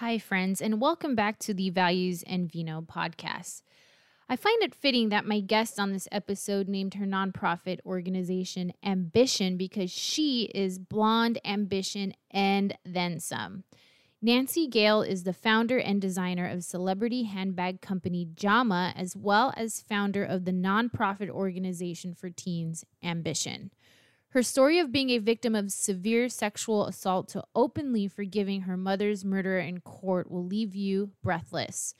Hi, friends, and welcome back to the Values and Vino podcast. I find it fitting that my guest on this episode named her nonprofit organization Ambition because she is blonde ambition and then some. Nancy Gale is the founder and designer of celebrity handbag company Jama, as well as founder of the nonprofit organization for teens Ambition. Her story of being a victim of severe sexual assault to openly forgiving her mother's murderer in court will leave you breathless.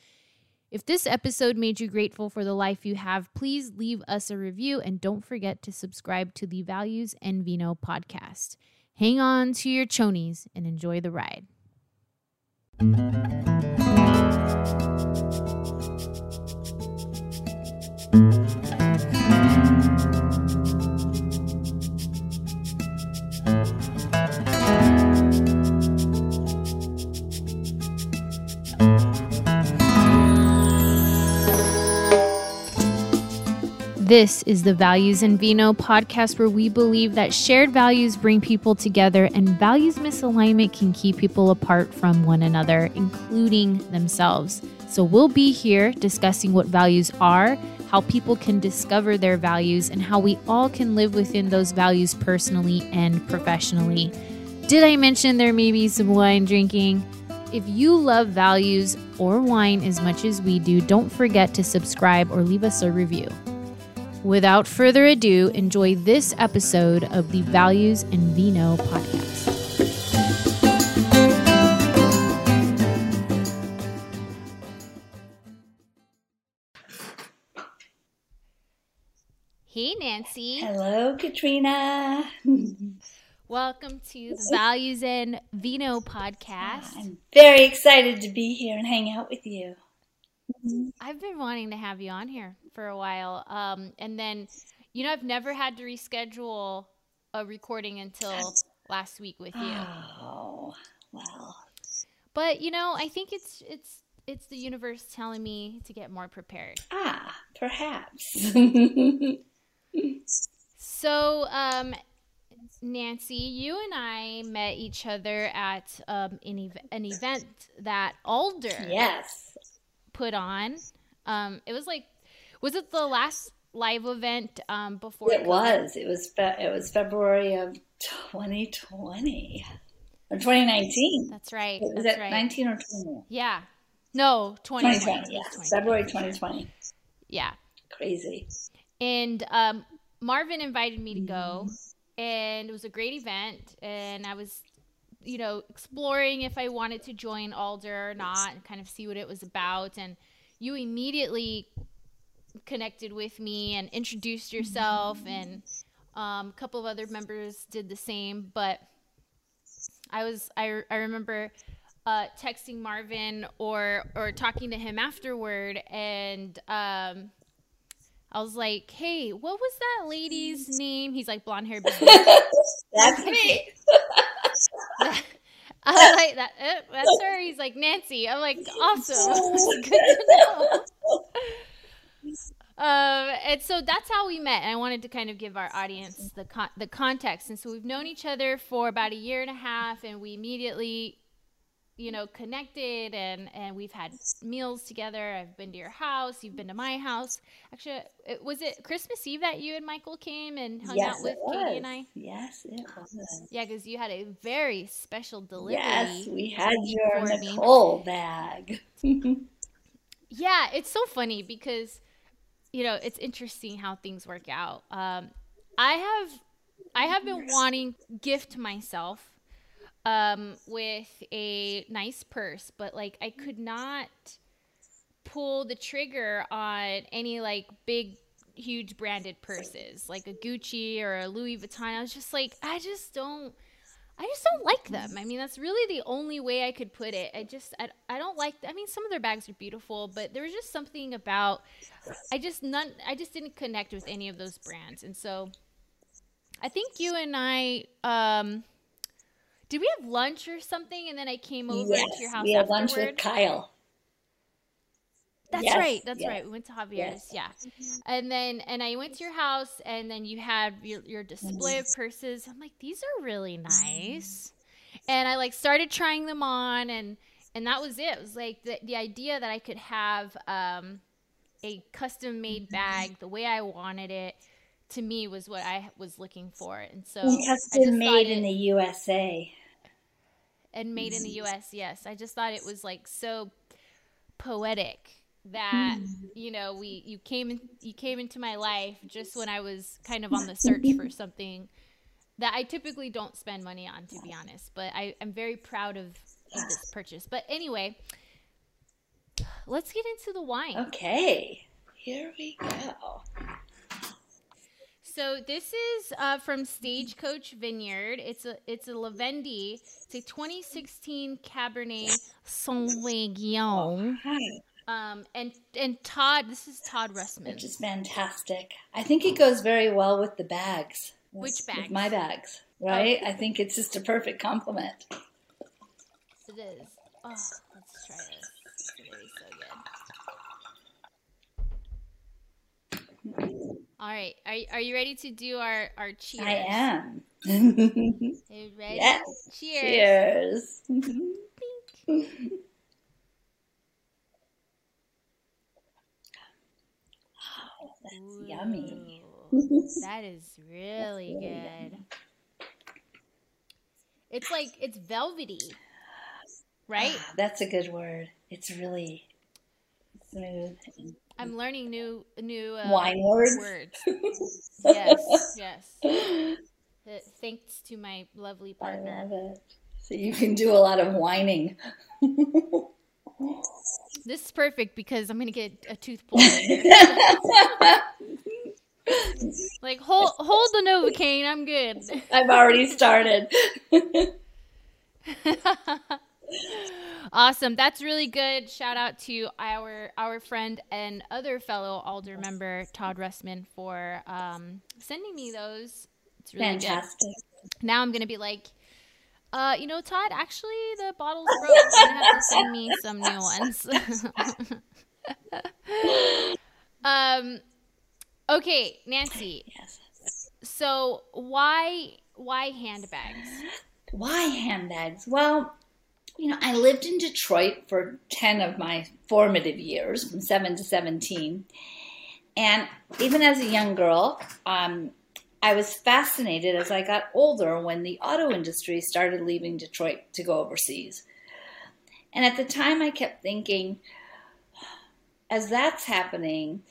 If this episode made you grateful for the life you have, please leave us a review and don't forget to subscribe to the Values and Vino podcast. Hang on to your chonies and enjoy the ride. This is the Values and Vino podcast where we believe that shared values bring people together and values misalignment can keep people apart from one another, including themselves. So we'll be here discussing what values are, how people can discover their values, and how we all can live within those values personally and professionally. Did I mention there may be some wine drinking? If you love values or wine as much as we do, don't forget to subscribe or leave us a review. Without further ado, enjoy this episode of the Values and Vino podcast. Hey, Nancy. Hello, Katrina. Welcome to the Values and Vino podcast. I'm very excited to be here and hang out with you. I've been wanting to have you on here for a while. Um, and then, you know, I've never had to reschedule a recording until last week with you. Oh, well. But, you know, I think it's it's it's the universe telling me to get more prepared. Ah, perhaps. so, um, Nancy, you and I met each other at um, an, ev- an event that Alder yes. Put on. Um, it was like, was it the last live event um, before? It COVID? was. It was. Fe- it was February of 2020 or 2019. That's right. was That's it right. 19 or 20? Yeah. No, 2020. 2020. It was Yes, 2020. February 2020. Yeah. Crazy. And um, Marvin invited me to go, Mm-hmm. and it was a great event. And I was, you know, exploring if I wanted to join Alder or not, and kind of see what it was about. And you immediately connected with me and introduced yourself, and um, a couple of other members did the same. But I was, I, I remember uh, texting Marvin or or talking to him afterward, and um, I was like, "Hey, what was that lady's name?" He's like, "Blonde hair." That's me. I like, "That eh, that's her." He's like, "Nancy." I'm like, "Awesome, good to know." Um, and so that's how we met. And I wanted to kind of give our audience the con- the context. And so we've known each other for about a year and a half, and we immediately, you know, connected, and and we've had meals together. I've been to your house. You've been to my house. Actually, it, was it Christmas Eve that you and Michael came and hung yes, out with it. Katie and I? Yes, it was. Yeah, because you had a very special delivery. Yes, we had your me. Nicole bag. Yeah, it's so funny because you know it's interesting how things work out. Um, I have I have been wanting gift myself um, with a nice purse, but like I could not pull the trigger on any like big huge branded purses like a Gucci or a Louis Vuitton. I was just like I just don't I just don't like them. I mean, that's really the only way I could put it. I just, I, I don't like. I mean, some of their bags are beautiful, but there was just something about, I just none, I just didn't connect with any of those brands, and so, I think you and I, um, did we have lunch or something, and then I came over yes, to your house we had lunch with Kyle. That's Yes, right. That's yes, right. We went to Javier's. Yeah. And then and I went to your house and then you had your, your display of purses. I'm like, these are really nice. And I like started trying them on and and that was it. It was like the the idea that I could have um, a custom made bag the way I wanted it. To me, was what I was looking for, and so custom made in the USA and made in the U.S. Yes, I just thought it was like so poetic that hmm. you know we you came in, you came into my life just when I was kind of on the search for something that I typically don't spend money on, to be honest. But I, I'm very proud of, of this purchase. But anyway, let's get into the wine. Okay, here we go. So this is uh, from Stagecoach Vineyard. It's a it's a Lavendy. It's a 2016 Cabernet Sauvignon. Oh, um, and and Todd, this is Todd Russman, which is fantastic. I think it goes very well with the bags. Which bags? my bags, right? Oh. I think it's just a perfect complement. It is. Oh, let's try this. It's gonna be so good. All right, are are you ready to do our our cheers? I am. are you ready? Yes. Cheers. Cheers. Oh, that's Ooh, yummy. that is really good. It's like it's velvety, right? Ah, that's a good word. It's really smooth. I'm learning new new uh, wine words. words. yes, yes. Uh, thanks to my lovely partner. I love it. So you can do a lot of whining. This is perfect because I'm gonna get a tooth pulled like hold hold the novocaine. I'm good. I've already started. Awesome. That's really good. Shout out to our our friend and other fellow Alder member Todd Russman for um, sending me those. It's really fantastic. Good. Now I'm gonna be like, uh, you know, Todd, actually, the bottle's broke. You're gonna have to send me some new ones. um, okay, Nancy. Yes. So why why handbags? Why handbags? Well, you know, I lived in Detroit for ten of my formative years, from seven to seventeen, and even as a young girl, um, I was fascinated as I got older when the auto industry started leaving Detroit to go overseas. And at the time, I kept thinking, as that's happening,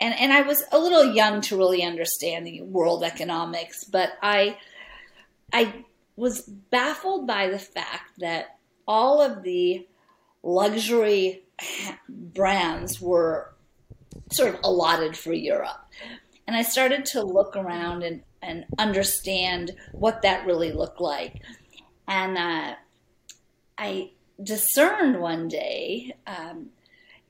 and, and I was a little young to really understand the world economics, but I, I was baffled by the fact that all of the luxury brands were sort of allotted for Europe. And I started to look around and, and understand what that really looked like. And uh, I discerned one day um,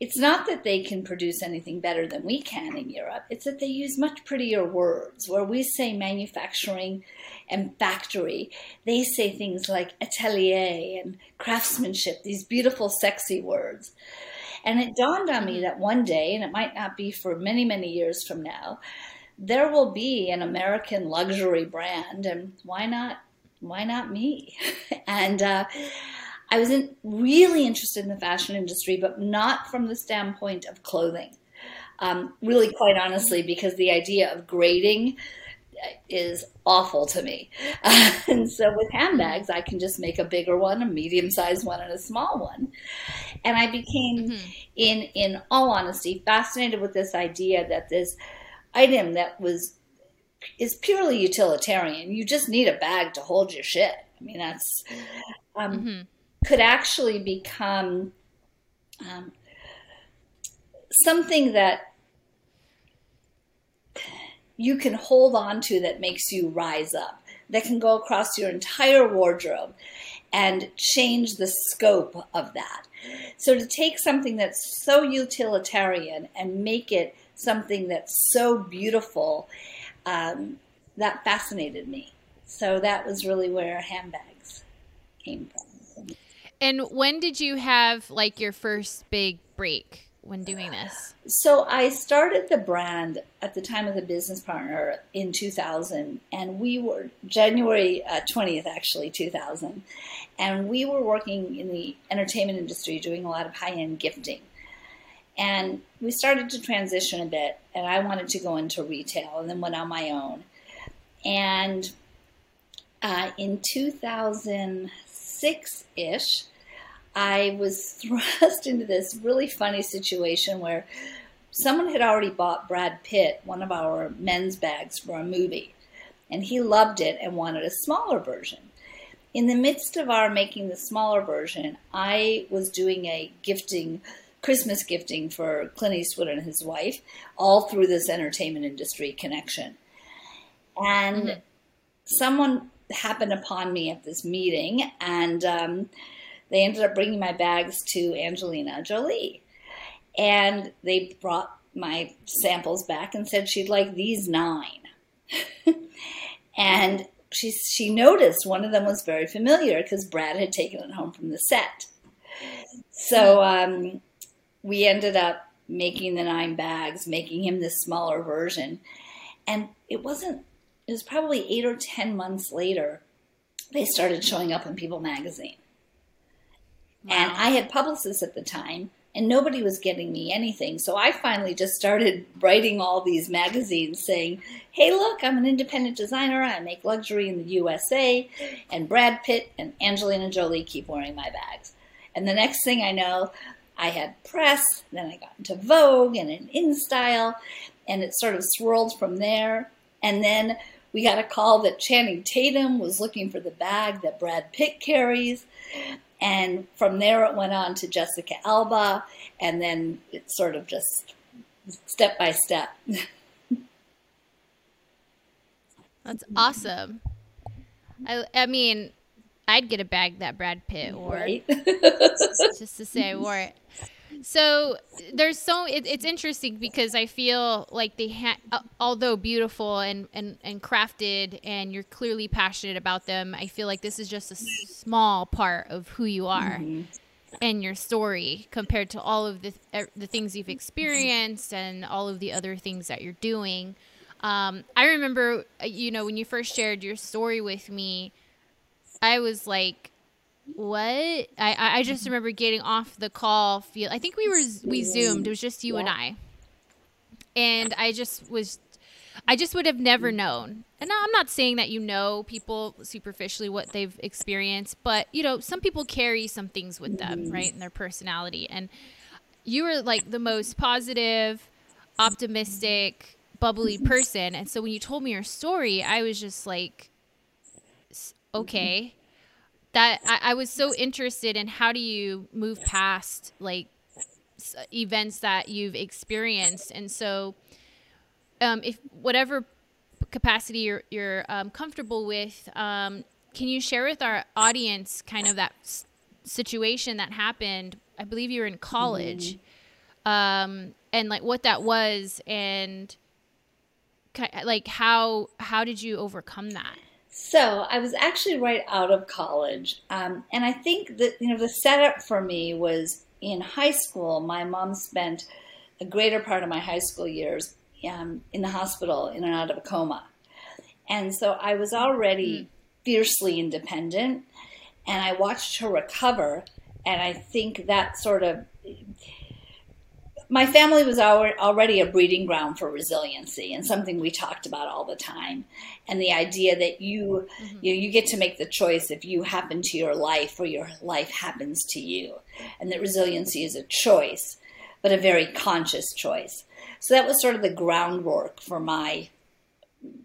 it's not that they can produce anything better than we can in Europe, it's that they use much prettier words. Where we say manufacturing and factory, they say things like atelier and craftsmanship, these beautiful, sexy words. And it dawned on me mm-hmm. that one day, and it might not be for many, many years from now, there will be an American luxury brand, and why not? Why not me? and uh, I was in, really interested in the fashion industry, but not from the standpoint of clothing. Um, really, quite honestly, because the idea of grading is awful to me. Uh, and so with handbags, I can just make a bigger one, a medium sized one, and a small one. And I became, mm-hmm. in in all honesty, fascinated with this idea that this item that was is purely utilitarian. You just need a bag to hold your shit. I mean, that's um, mm-hmm. could actually become um, something that you can hold on to that makes you rise up, that can go across your entire wardrobe and change the scope of that. So to take something that's so utilitarian and make it something that's so beautiful, um, that fascinated me. So that was really where handbags came from. And when did you have like your first big break? When doing this? So I started the brand at the time of the business partner in 2000, and we were January uh, 20th, actually 2000, and we were working in the entertainment industry, doing a lot of high-end gifting. And we started to transition a bit, and I wanted to go into retail, and then went on my own. And uh, in 2006 ish, I was thrust into this really funny situation where someone had already bought Brad Pitt one of our men's bags for a movie, and he loved it and wanted a smaller version. In the midst of our making the smaller version, I was doing a gifting, Christmas gifting for Clint Eastwood and his wife, all through this entertainment industry connection. And mm-hmm. someone happened upon me at this meeting, and um, they ended up bringing my bags to Angelina Jolie. And they brought my samples back and said she'd like these nine. and she, she noticed one of them was very familiar because Brad had taken it home from the set. So um, we ended up making the nine bags, making him this smaller version. And it wasn't, it was probably eight or 10 months later, they started showing up in People magazine. And I had publicists at the time, and nobody was getting me anything. So I finally just started writing all these magazines saying, hey, look, I'm an independent designer. I make luxury in the USA. And Brad Pitt and Angelina Jolie keep wearing my bags. And the next thing I know, I had press, then I got into Vogue and in InStyle, and it sort of swirled from there. And then we got a call that Channing Tatum was looking for the bag that Brad Pitt carries. And from there, it went on to Jessica Alba, and then it sort of just step by step. That's awesome. I, I mean, I'd get a bag that Brad Pitt wore, right? just to say I wore it so there's so it, it's interesting because I feel like they uh, although beautiful and, and and crafted, and you're clearly passionate about them. I feel like this is just a small part of who you are. Mm-hmm. And your story compared to all of the the things you've experienced and all of the other things that you're doing. Um, I remember, uh, you know, when you first shared your story with me, I was like, what I I just remember getting off the call. Feel I think we were we zoomed. It was just you yeah. and I, and I just was. I just would have never known. And I'm not saying that you know people superficially what they've experienced, but you know, some people carry some things with them, right, in their personality. And you were like the most positive, optimistic, bubbly person. And so when you told me your story, I was just like, okay that I, I was so interested in how do you move past like events that you've experienced. And so um, if whatever capacity you're, you're um, comfortable with um, can you share with our audience kind of that s- situation that happened? I believe you were in college. Mm-hmm. and like what that was and like how how did you overcome that so I was actually right out of college, um, and I think that you know the setup for me was in high school. My mom spent a greater part of my high school years um, in the hospital in and out of a coma, and so I was already mm. fiercely independent, and I watched her recover, and I think that sort of my family was already a breeding ground for resiliency and something we talked about all the time. And the idea that you mm-hmm. you, know, you get to make the choice if you happen to your life or your life happens to you. And that resiliency is a choice but a very conscious choice. So that was sort of the groundwork for my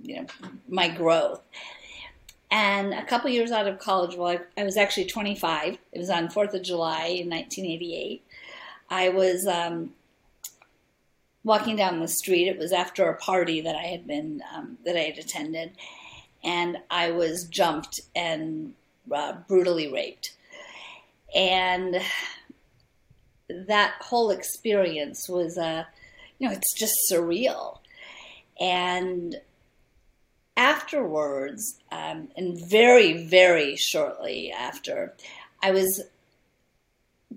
you know my growth. And a couple years out of college well I, I was actually 25 it was on 4th of july in 1988 I was um, walking down the street. It was after a party that I had been um, that I had attended, and I was jumped and uh, brutally raped, and that whole experience was, uh, you know, it's just surreal, and afterwards, um, and very very shortly after, I was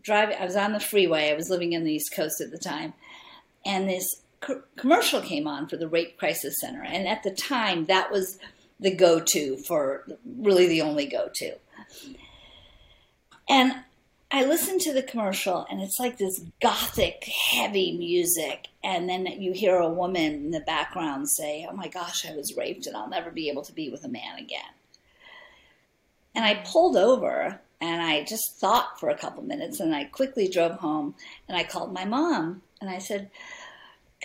driving. I was on the freeway. I was living in the East Coast at the time, and this co- commercial came on for the Rape Crisis Center. And at the time, that was the go-to for really the only go-to. And I listened to the commercial, and it's like this gothic, heavy music. And then you hear a woman in the background say, Oh my gosh, I was raped, and I'll never be able to be with a man again. And I pulled over and I just thought for a couple minutes, and I quickly drove home and I called my mom and I said,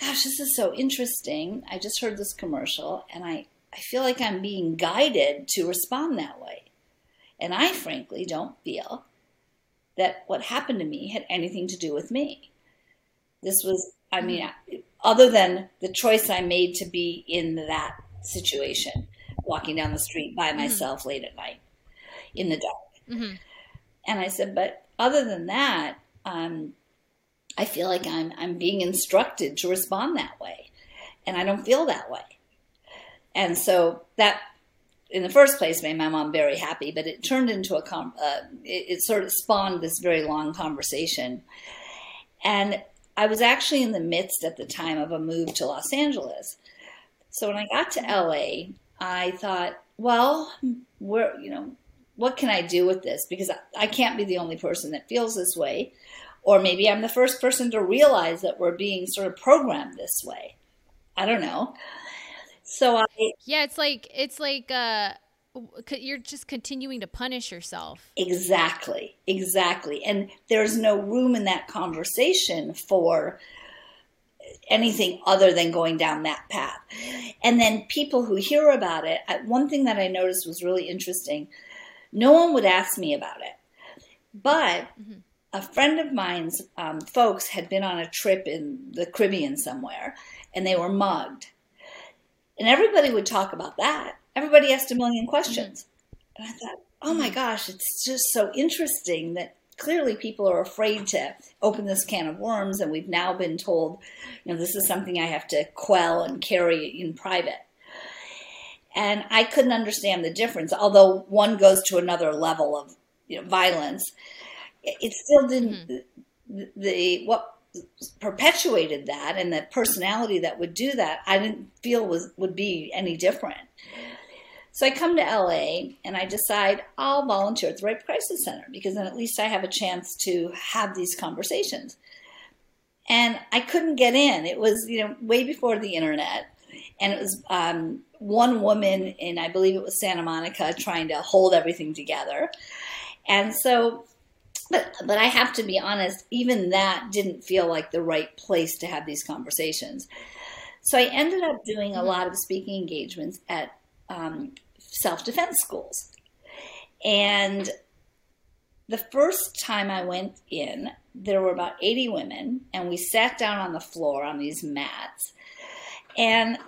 Gosh, this is so interesting. I just heard this commercial, and I, I feel like I'm being guided to respond that way. And I frankly don't feel that what happened to me had anything to do with me. This was, I mean, other than the choice I made to be in that situation, walking down the street by mm-hmm. myself mm-hmm. late at night in the dark. Mm-hmm. And I said, but other than that, um, I feel like I'm I'm being instructed to respond that way, and I don't feel that way. And so that in the first place made my mom very happy, but it turned into a com- uh, it, it, sort of spawned this very long conversation. And I was actually in the midst at the time of a move to Los Angeles. So when I got to LA, I thought, well, where you know, what can I do with this? Because I, I can't be the only person that feels this way, or maybe I'm the first person to realize that we're being sort of programmed this way. I don't know. So I Yeah, it's like it's like uh you're just continuing to punish yourself. Exactly. Exactly. And there's no room in that conversation for anything other than going down that path. And then people who hear about it, one thing that I noticed was really interesting. No one would ask me about it. But mm-hmm. a friend of mine's um, folks had been on a trip in the Caribbean somewhere and they were mugged and everybody would talk about that. Everybody asked a million questions. Mm-hmm. And I thought, oh my gosh, it's just so interesting that clearly people are afraid to open this can of worms. And we've now been told, you know, this is something I have to quell and carry in private. And I couldn't understand the difference, although one goes to another level of you know, violence. It still didn't. Mm-hmm. The, the what perpetuated that and the personality that would do that i didn't feel was would be any different so i come to la and i decide i'll volunteer at the rape crisis center because then at least i have a chance to have these conversations and i couldn't get in it was you know way before the internet and it was um, one woman in i believe it was santa monica trying to hold everything together and so but but I have to be honest, even that didn't feel like the right place to have these conversations. So I ended up doing a mm-hmm. lot of speaking engagements at um, self defense schools, and the first time I went in, there were about 80 women, and we sat down on the floor on these mats. And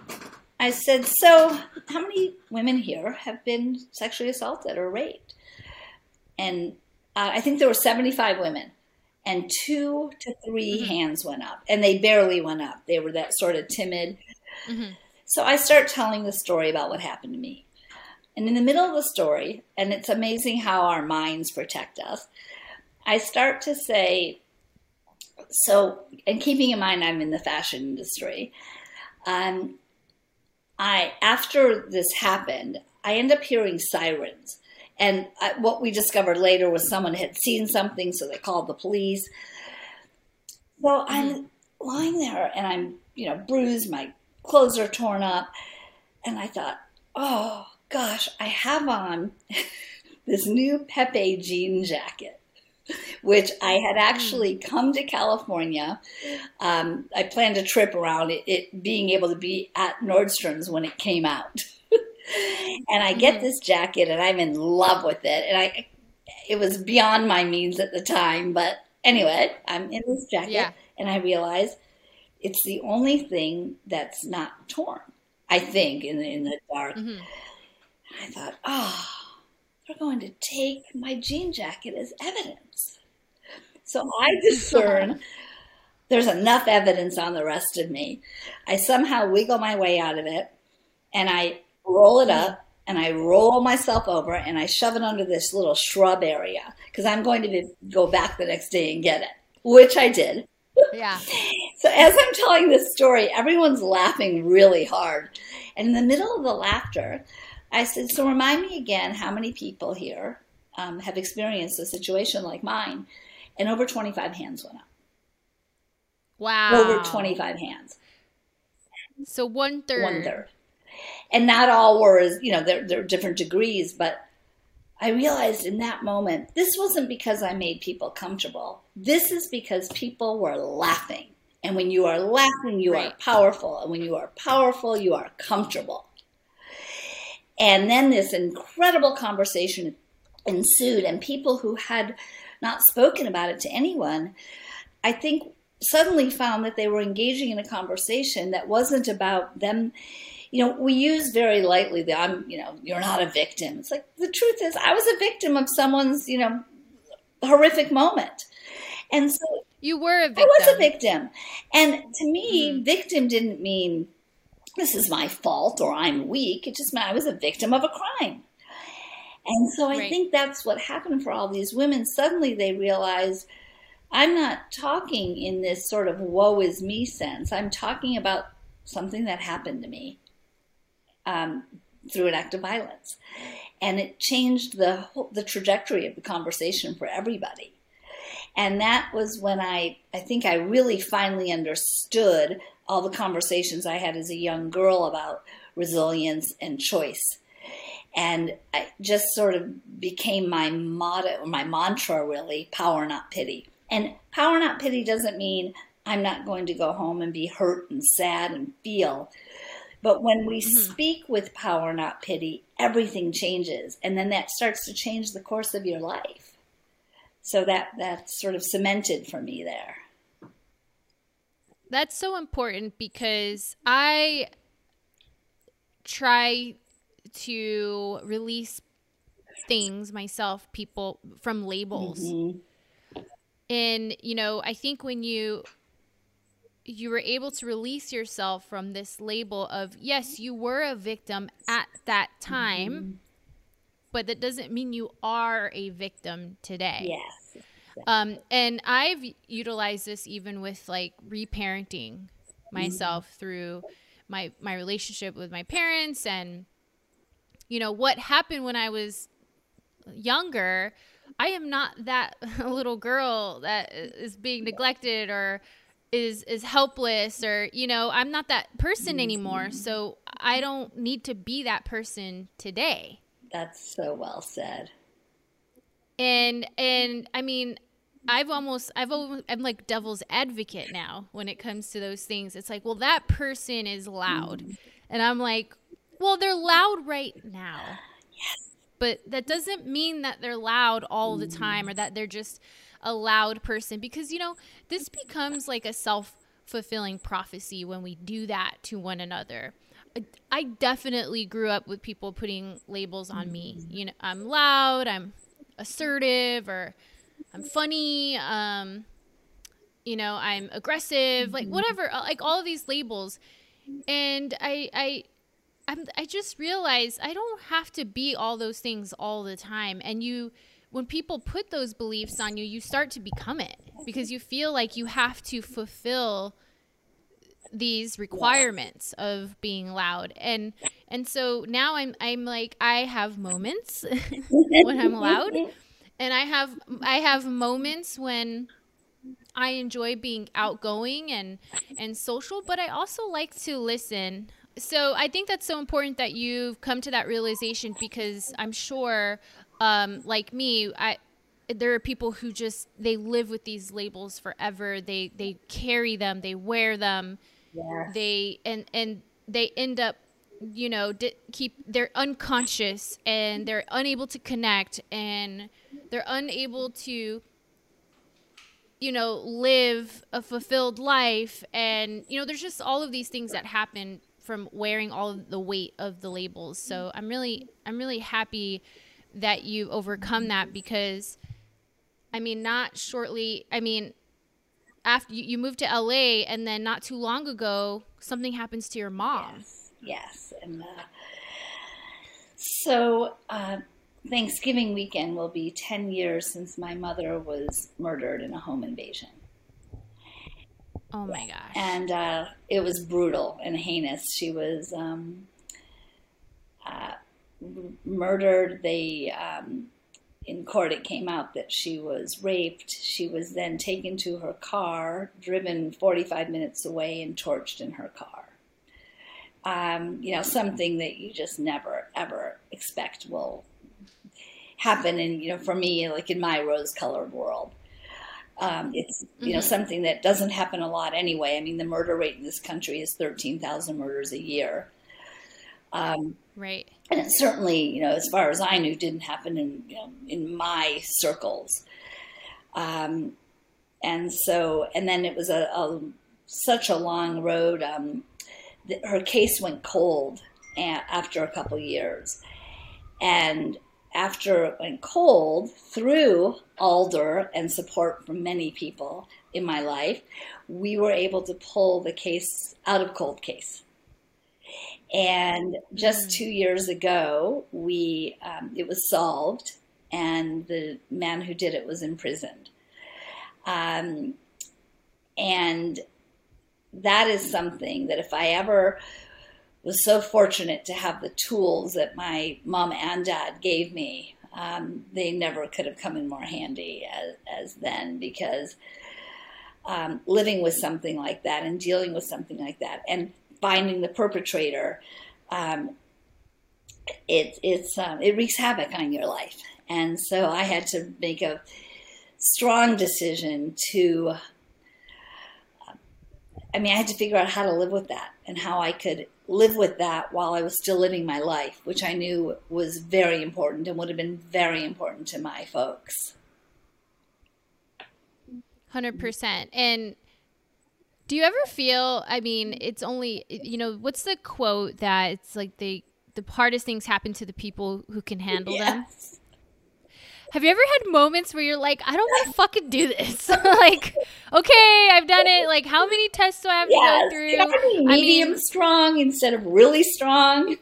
I said, So, how many women here have been sexually assaulted or raped? And uh, I think there were 75 women, and two to 3 mm-hmm. hands went up, and they barely went up. They were that sort of timid. Mm-hmm. So I start telling the story about what happened to me. And in the middle of the story, and it's amazing how our minds protect us, I start to say, so, and keeping in mind I'm in the fashion industry, um, I after this happened, I end up hearing sirens and I, what we discovered later was someone had seen something, so they called the police. So I'm mm-hmm. lying there and I'm, you know, bruised. My clothes are torn up. And I thought, oh gosh, I have on this new Pepe jean jacket which I had actually come to California. Um, I planned a trip around it, it, being able to be at Nordstrom's when it came out. and I get mm-hmm. this jacket and I'm in love with it. And I, it was beyond my means at the time, but anyway, I'm in this jacket yeah. and I realize it's the only thing that's not torn. I think in the, in the dark. Mm-hmm. I thought, oh, they're going to take my jean jacket as evidence. So I discern there's enough evidence on the rest of me. I somehow wiggle my way out of it and I roll it up and I roll myself over and I shove it under this little shrub area because I'm going to be, go back the next day and get it, which I did. Yeah. so as I'm telling this story, everyone's laughing really hard. And in the middle of the laughter, I said, So remind me again how many people here um, have experienced a situation like mine? And over 25 hands went up. Wow. Over 25 hands. So one third. One third. And not all were, as, you know, they're, they're different degrees, but I realized in that moment, this wasn't because I made people comfortable. This is because people were laughing. And when you are laughing, you Right. are powerful. And when you are powerful, you are comfortable. And then this incredible conversation ensued, and people who had not spoken about it to anyone, I think suddenly found that they were engaging in a conversation that wasn't about them. You know, we use very lightly the I'm, you know, you're not a victim. It's like the truth is, I was a victim of someone's, you know, horrific moment. And so You were a victim. I was a victim. And to me, hmm. victim didn't mean this is my fault or I'm weak. It just meant I was a victim of a crime. And so I Right. think that's what happened for all these women. Suddenly they realized I'm not talking in this sort of woe is me sense. I'm talking about something that happened to me um, through an act of violence. And it changed the, whole, the trajectory of the conversation for everybody. And that was when I, I think I really finally understood all the conversations I had as a young girl about resilience and choice. And I just sort of became my motto, my mantra really, power, not pity. And power, not pity doesn't mean I'm not going to go home and be hurt and sad and feel. But when we mm-hmm. speak with power, not pity, everything changes. And then that starts to change the course of your life. So that that's sort of cemented for me there. That's so important because I try to release things myself, people from labels. Mm-hmm. And you know, I think when you you were able to release yourself from this label of yes, you were a victim at that time, mm-hmm. but that doesn't mean you are a victim today. Yes. Um, and I've utilized this even with like reparenting myself mm-hmm. through my my relationship with my parents and you know what happened when I was younger. I am not that little girl that is being neglected or is is helpless or you know I'm not that person anymore. Mm-hmm. So I don't need to be that person today That's so well said. and and i mean i've almost i've almost, i'm like devil's advocate now when it comes to those things it's like well that person is loud mm-hmm. and i'm like well they're loud right now Yes. but that doesn't mean that they're loud all the time or that they're just a loud person because you know this becomes like a self-fulfilling prophecy when we do that to one another I- I definitely grew up with people putting labels on me. You know, I'm loud, I'm assertive, or I'm funny. Um, you know, I'm aggressive, like whatever, uh, like all of these labels. And I, I, I'm, I just realized I don't have to be all those things all the time. And you, when people put those beliefs on you, you start to become it because you feel like you have to fulfill these requirements of being loud. And and so now i'm i'm like i have moments when i'm loud. And i have i have moments when i enjoy being outgoing and and social but i also like to listen so i think that's so important that you've come to that realization because i'm sure um like me i there are people who just they live with these labels forever. They they carry them. They wear them. Yes. they and and they end up you know di- keep they're unconscious and they're unable to connect and they're unable to you know live a fulfilled life. And you know there's just all of these things that happen from wearing all the weight of the labels so i'm really i'm really happy that you've overcome that because i mean not shortly i mean after you, moved to LA and then not too long ago something happens to your mom. Yes. And uh, So, uh, Thanksgiving weekend will be 10 years since my mother was murdered in a home invasion. Oh my gosh. And uh, it was brutal and heinous. She was um, uh, murdered. They, um, in court, it came out that she was raped. She was then taken to her car, driven 45 minutes away, and torched in her car. Um, you know, something that you just never, ever expect will happen. And, you know, for me, like in my rose colored world. Um, it's you mm-hmm. know something that doesn't happen a lot anyway. I mean, the murder rate in this country is thirteen thousand murders a year. Um, right. And it certainly, you know, as far as I knew, didn't happen in you know, in my circles. Um, and so, and then it was a, a such a long road. Um, her case went cold after a couple years, and after it went cold, through Alder and support from many people in my life, we were able to pull the case out of cold case. And just mm. two years ago, we um, it was solved, and the man who did it was imprisoned. Um, and that is something that if I ever was so fortunate to have the tools that my mom and dad gave me. Um, they never could have come in more handy as, as then because um, living with something like that and dealing with something like that and finding the perpetrator, um, it, it's, um, it wreaks havoc on your life. And so I had to make a strong decision to I mean, I had to figure out how to live with that and how I could live with that while I was still living my life, which I knew was very important and would have been very important to my folks. 100%. And do you ever feel, I mean, it's only, you know, what's the quote that it's like the the hardest things happen to the people who can handle yes. them? Have you ever had moments where you're like, I don't want to fucking do this? like, okay, I've done it. Like, how many tests do I have yes. to go through? medium I mean, strong instead of really strong.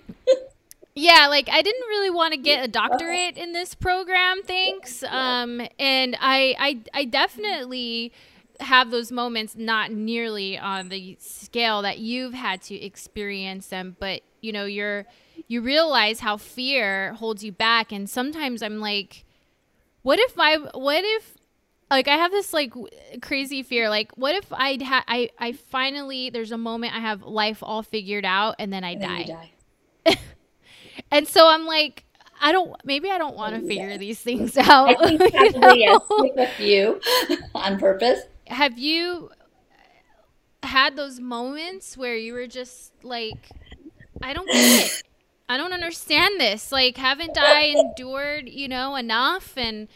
yeah, like I didn't really want to get a doctorate in this program, thanks. Um, and I, I, I definitely have those moments, not nearly on the scale that you've had to experience them, but you know, you're you realize how fear holds you back, and sometimes I'm like what if my what if like I have this like crazy fear like what if I'd ha- I I finally there's a moment I have life all figured out and then I and die. die. and so I'm like I don't maybe I don't want to figure these things out. I think probably you, know? you on purpose. Have you had those moments where you were just like I don't get it. I don't understand this. Like, haven't I endured, you know, enough? And,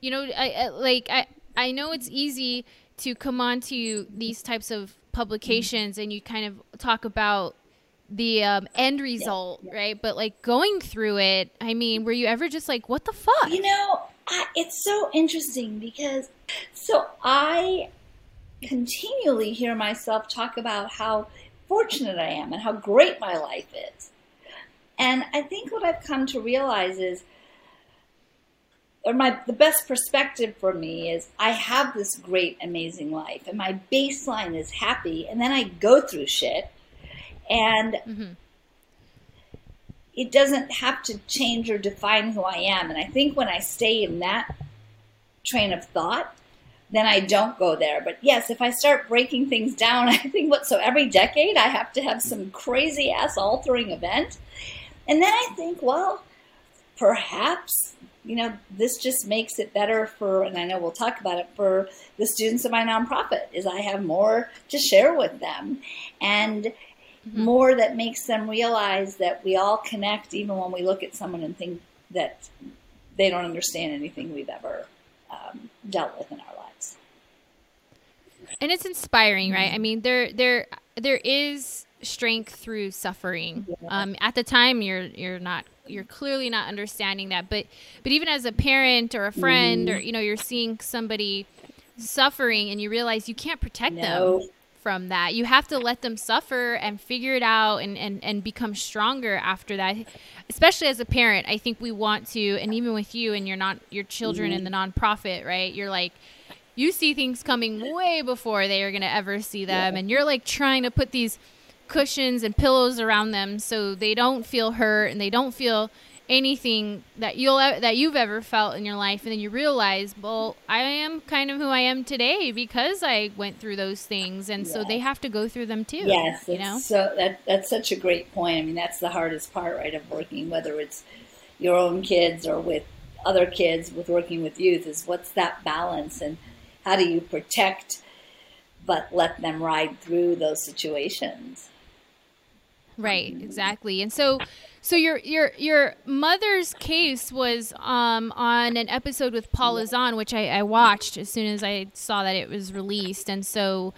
you know, I, I like I I know it's easy to come onto these types of publications and you kind of talk about the um, end result, yeah, yeah. right? But like going through it, I mean, were you ever just like, what the fuck? You know, I, it's so interesting because so I continually hear myself talk about how fortunate I am and how great my life is. And I think what I've come to realize is, or my the best perspective for me is I have this great, amazing life, and my baseline is happy, and then I go through shit, and mm-hmm. it doesn't have to change or define who I am. And I think when I stay in that train of thought, then I don't go there. But yes, if I start breaking things down, I think what so every decade I have to have some crazy ass altering event and then I think, well, perhaps, you know, this just makes it better for, and I know we'll talk about it, for the students of my nonprofit, is I have more to share with them and mm-hmm. more that makes them realize that we all connect even when we look at someone and think that they don't understand anything we've ever um, dealt with in our lives. And it's inspiring, right? I mean, there, there, there is strength through suffering. Um, at the time, you're you're not you're clearly not understanding that, but but even as a parent or a friend, or mm-hmm. you know, you're seeing somebody suffering, and you realize you can't protect no. them from that. You have to let them suffer and figure it out and, and, and become stronger after that. Especially as a parent, I think we want to, and even with you and your not your children mm-hmm. in the nonprofit, right? You're like, you see things coming way before they are going to ever see them, yeah. and you're like trying to put these cushions and pillows around them so they don't feel hurt and they don't feel anything that you'll that you've ever felt in your life. And then you realize well i am kind of who i am today because i went through those things. And so they have to go through them too yes you know? so that that's such a great point. I mean that's the hardest part right of working whether it's your own kids or with other kids with working with youth is what's that balance and how do you protect but let them ride through those situations right exactly. And so so your your your mother's case was um, on an episode with Paula Zahn, which I, I watched as soon as I saw that it was released, and so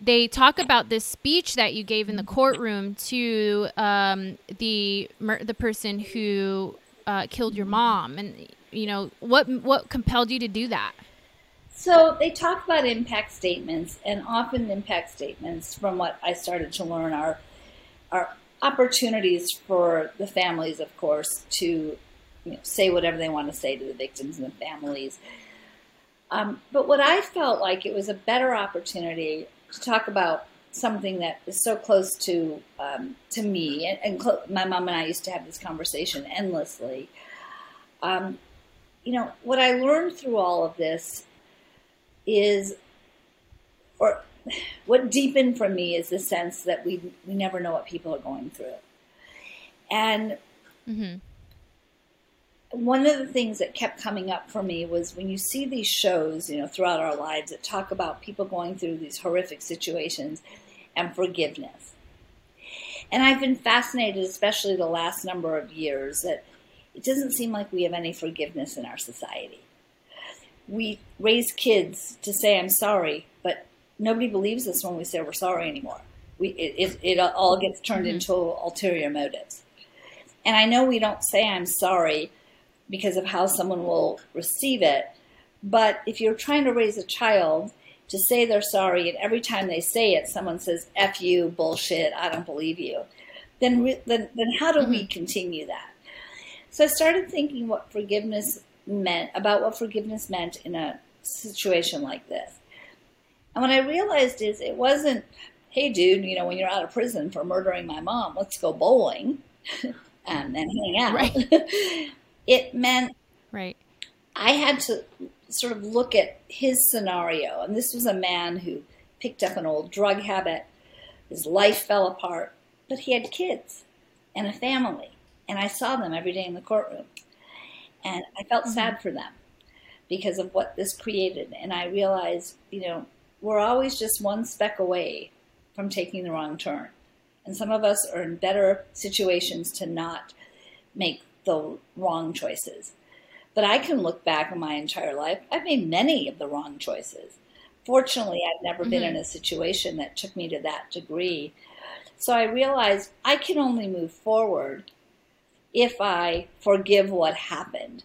they talk about this speech that you gave in the courtroom to um, the the person who uh, killed your mom, and you know what what compelled you to do that. So they talk about impact statements, and often impact statements, from what I started to learn, are are opportunities for the families, of course, to you know, say whatever they want to say to the victims and the families. Um, but what I felt like it was a better opportunity to talk about something that is so close to um, to me, and, and cl- my mom and I used to have this conversation endlessly. Um, you know, what I learned through all of this is, or what deepened for me is the sense that we we never know what people are going through, and mm-hmm. one of the things that kept coming up for me was when you see these shows, you know, throughout our lives that talk about people going through these horrific situations and forgiveness. And I've been fascinated, especially the last number of years, that it doesn't seem like we have any forgiveness in our society. We raise kids to say, I'm sorry, but nobody believes us when we say we're sorry anymore. We, it, it, it all gets turned mm-hmm. into ulterior motives. And I know we don't say I'm sorry because of how someone will receive it, but if you're trying to raise a child to say they're sorry, and every time they say it, someone says "f you," bullshit, I don't believe you, then re- then, then how do mm-hmm. we continue that? So I started thinking what forgiveness meant about what forgiveness meant in a situation like this. And what I realized is it wasn't, hey, dude, you know, when you're out of prison for murdering my mom, let's go bowling and then hang out. Right. it meant right. I had to sort of look at his scenario. And this was a man who picked up an old drug habit. His life fell apart, but he had kids and a family. And I saw them every day in the courtroom. And I felt mm-hmm. sad for them because of what this created. And I realized, you know, we're always just one speck away from taking the wrong turn. And some of us are in better situations to not make the wrong choices. But I can look back on my entire life. I've made many of the wrong choices. Fortunately, I've never mm-hmm. been in a situation that took me to that degree. So I realized I can only move forward if I forgive what happened.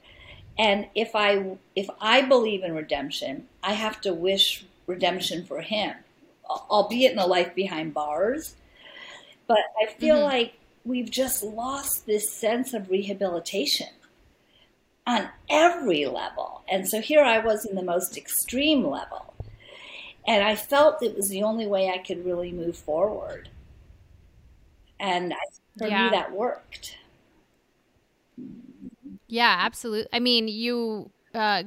And if I if I believe in redemption, I have to wish redemption for him, albeit in a life behind bars. But I feel mm-hmm. like we've just lost this sense of rehabilitation on every level. And so here I was in the most extreme level. And I felt it was the only way I could really move forward. And I, for yeah. me, that worked. Yeah, absolutely. I mean, you uh,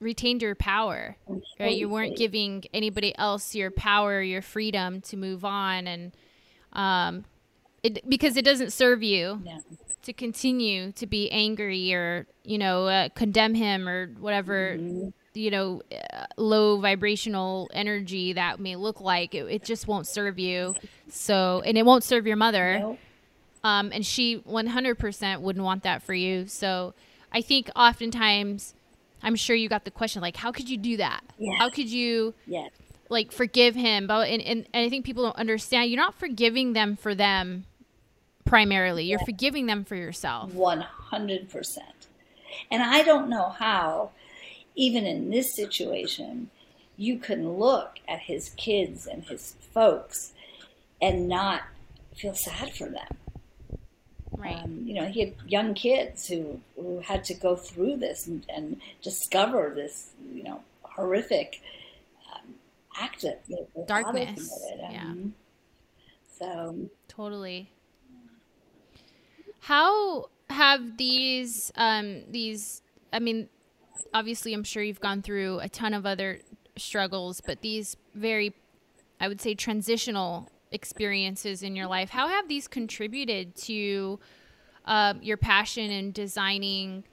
retained your power, right? You weren't giving anybody else your power, your freedom to move on, and um, it because it doesn't serve you to continue to be angry or you know uh, condemn him or whatever. Mm-hmm. You know, uh, low vibrational energy that may look like it, it, just won't serve you. So, and it won't serve your mother. Nope. Um, and she 100% wouldn't want that for you. So, I think oftentimes I'm sure you got the question like, how could you do that? Yes. How could you yes. like forgive him? But and, and, and I think people don't understand. You're not forgiving them for them primarily. You're yes. forgiving them for yourself. One hundred percent. And I don't know how, even in this situation, you can look at his kids and his folks and not feel sad for them. Right. Um, you know, he had young kids who, who had to go through this and, and discover this, you know, horrific um, act of you know, darkness. Yeah. Um, so totally. How have these um, these? I mean, obviously, I'm sure you've gone through a ton of other struggles, but these very, I would say, transitional experiences in your life. How have these contributed to uh, your passion in designing,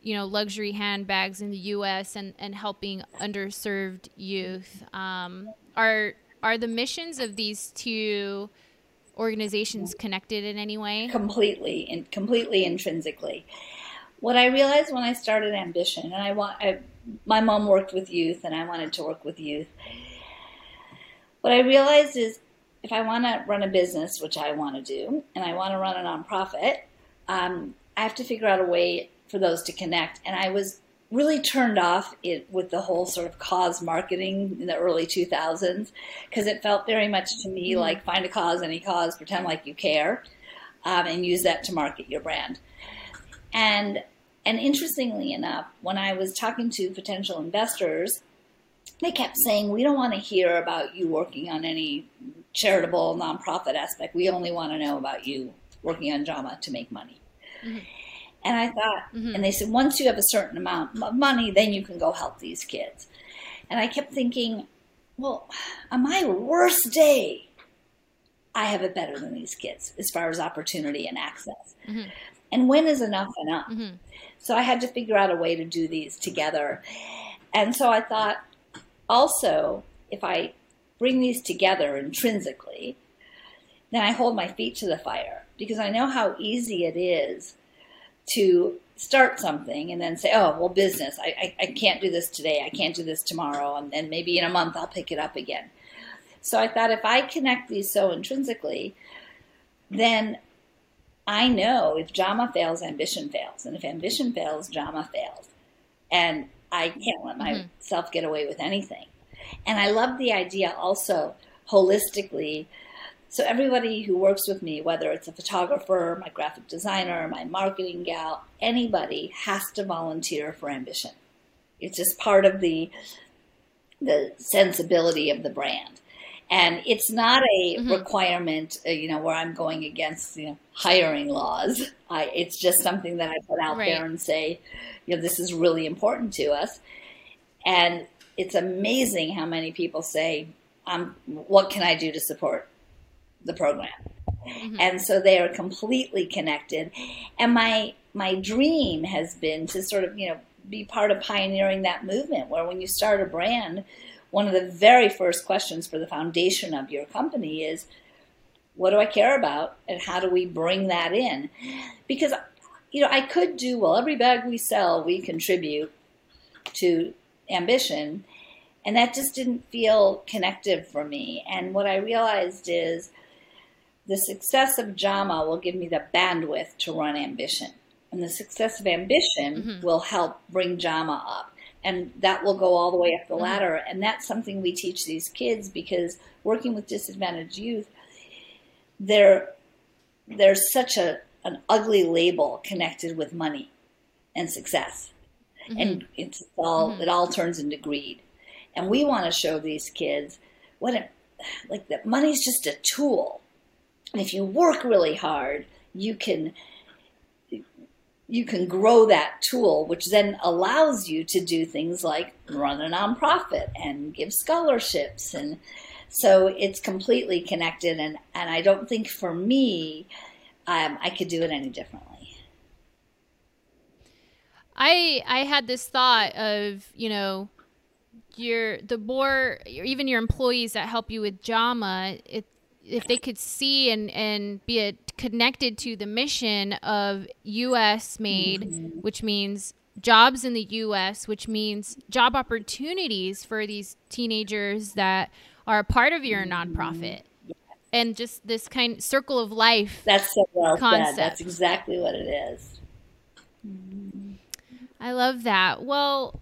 you know, luxury handbags in the U.S. and and helping underserved youth? Um, are are the missions of these two organizations connected in any way? Completely, and completely intrinsically. What I realized when I started Ambition, and I want, I, my mom worked with youth, and I wanted to work with youth. What I realized is, if I want to run a business, which I want to do, and I want to run a nonprofit, um, I have to figure out a way for those to connect. And I was really turned off it with the whole sort of cause marketing in the early 2000s because it felt very much to me mm-hmm. like find a cause, any cause, pretend like you care, um, and use that to market your brand. And and interestingly enough, when I was talking to potential investors, they kept saying, "We don't want to hear about you working on any charitable nonprofit aspect. We only want to know about you working on JAMA to make money." Mm-hmm. And I thought, mm-hmm. and they said, once you have a certain amount of money, then you can go help these kids. And I kept thinking, well, on my worst day, I have it better than these kids as far as opportunity and access. Mm-hmm. And when is enough enough? Mm-hmm. So I had to figure out a way to do these together. And so I thought also, if I bring these together intrinsically, then I hold my feet to the fire because I know how easy it is to start something and then say, oh, well, business, I, I, I, can't do this today, I can't do this tomorrow, and then maybe in a month I'll pick it up again. So I thought if I connect these so intrinsically, then I know if JAMA fails, ambition fails. And if ambition fails, JAMA fails. And I can't let mm-hmm. myself get away with anything. And I love the idea also holistically so everybody who works with me, whether it's a photographer, my graphic designer, my marketing gal, anybody has to volunteer for ambition. It's just part of the the sensibility of the brand. And it's not a mm-hmm. requirement, uh, you know, where I'm going against you know, hiring laws. I, it's just something that I put out right. there and say, you know, this is really important to us. And it's amazing how many people say, um, "What can I do to support the program. Mm-hmm. And so they are completely connected. And my my dream has been to sort of, you know, be part of pioneering that movement where when you start a brand, one of the very first questions for the foundation of your company is what do I care about and how do we bring that in? Because you know, I could do well every bag we sell, we contribute to ambition, and that just didn't feel connective for me. And what I realized is the success of JAMA will give me the bandwidth to run ambition. And the success of ambition mm-hmm. will help bring JAMA up. And that will go all the way up the mm-hmm. ladder. And that's something we teach these kids because working with disadvantaged youth, there, there's such a, an ugly label connected with money and success. Mm-hmm. And it's all, mm-hmm. it all turns into greed. And we want to show these kids what it, like that money's just a tool if you work really hard, you can you can grow that tool, which then allows you to do things like run a nonprofit and give scholarships. And so it's completely connected. And, and I don't think for me, um, I could do it any differently. I, I had this thought of, you know, your the more even your employees that help you with JAMA, it if they could see and and be a, connected to the mission of U.S. made, mm-hmm. which means jobs in the U.S., which means job opportunities for these teenagers that are a part of your nonprofit, and just this kind of circle of life. That's so well concept. said. That's exactly what it is. I love that. Well,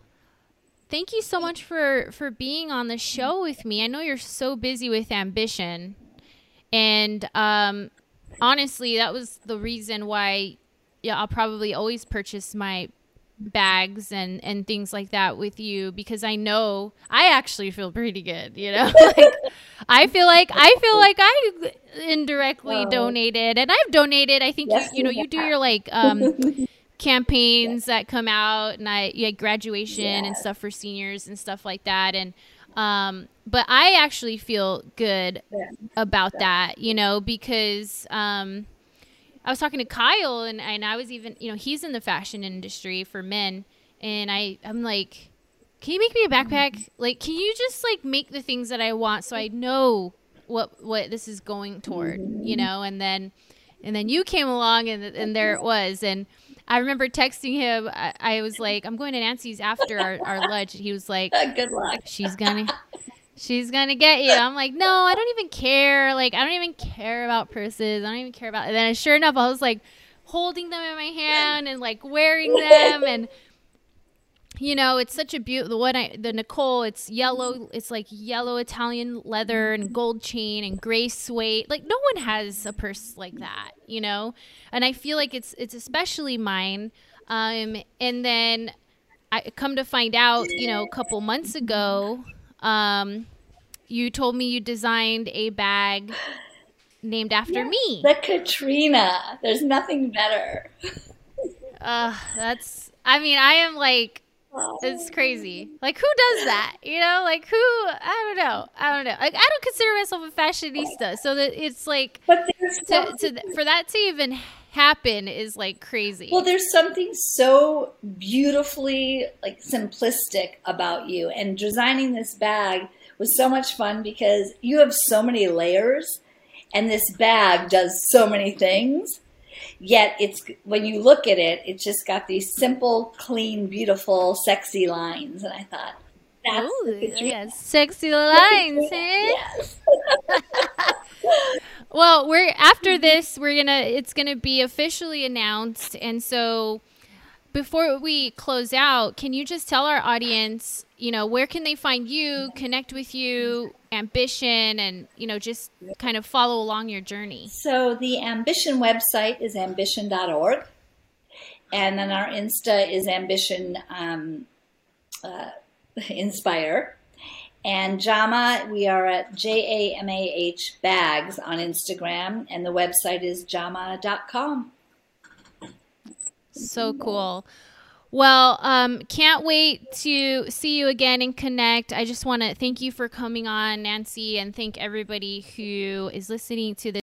thank you so much for for being on the show with me. I know you're so busy with ambition, and um, honestly, that was the reason why. Yeah, I'll probably always purchase my bags and and things like that with you because I know I actually feel pretty good, you know. like I feel like I feel like I indirectly donated and I've donated. I think yes, you, you know you do your like um campaigns that come out and I yeah, graduation and stuff for seniors and stuff like that and um but I actually feel good about that, you know, because um I was talking to Kyle and, and I was even, you know, he's in the fashion industry for men. And I, I'm like, can you make me a backpack? Like, can you just like make the things that I want so I know what, what this is going toward, you know? And then, and then you came along and, and there it was. And I remember texting him. I, I was like, I'm going to Nancy's after our, our lunch. He was like, good luck. She's going to, she's gonna get you. I'm like, no, I don't even care. Like, I don't even care about purses. I don't even care about. And then, sure enough, I was like holding them in my hand and like wearing them, and you know, it's such a beautiful. The one I, the Nicole, it's yellow. It's like yellow Italian leather and gold chain and gray suede. Like, no one has a purse like that, you know. And I feel like it's it's especially mine. Um, and then I come to find out, you know, a couple months ago um, you told me you designed a bag named after me. The Katrina. There's nothing better. uh, that's. I mean, I am like. It's crazy. Like who does that? You know, like who? I don't know. I don't know. Like I don't consider myself a fashionista, so that it's like to, to, for that to even happen is like crazy. Well, there's something so beautifully like simplistic about you and designing this bag was so much fun because you have so many layers and this bag does so many things. Yet it's when you look at it, it's just got these simple, clean, beautiful, sexy lines and I thought that's Ooh, yes, sexy lines, eh? yes. Well, we're after this, we're gonna it's gonna be officially announced, and so before we close out, can you just tell our audience, you know, where can they find you, connect with you, ambition, and you know, just kind of follow along your journey? So the ambition website is ambition.org, and then our Insta is ambition um, uh, inspire. And Jama, we are at J A M A H bags on Instagram, and the website is jama.com. So cool. Well, um, can't wait to see you again and connect. I just want to thank you for coming on, Nancy, and thank everybody who is listening to this.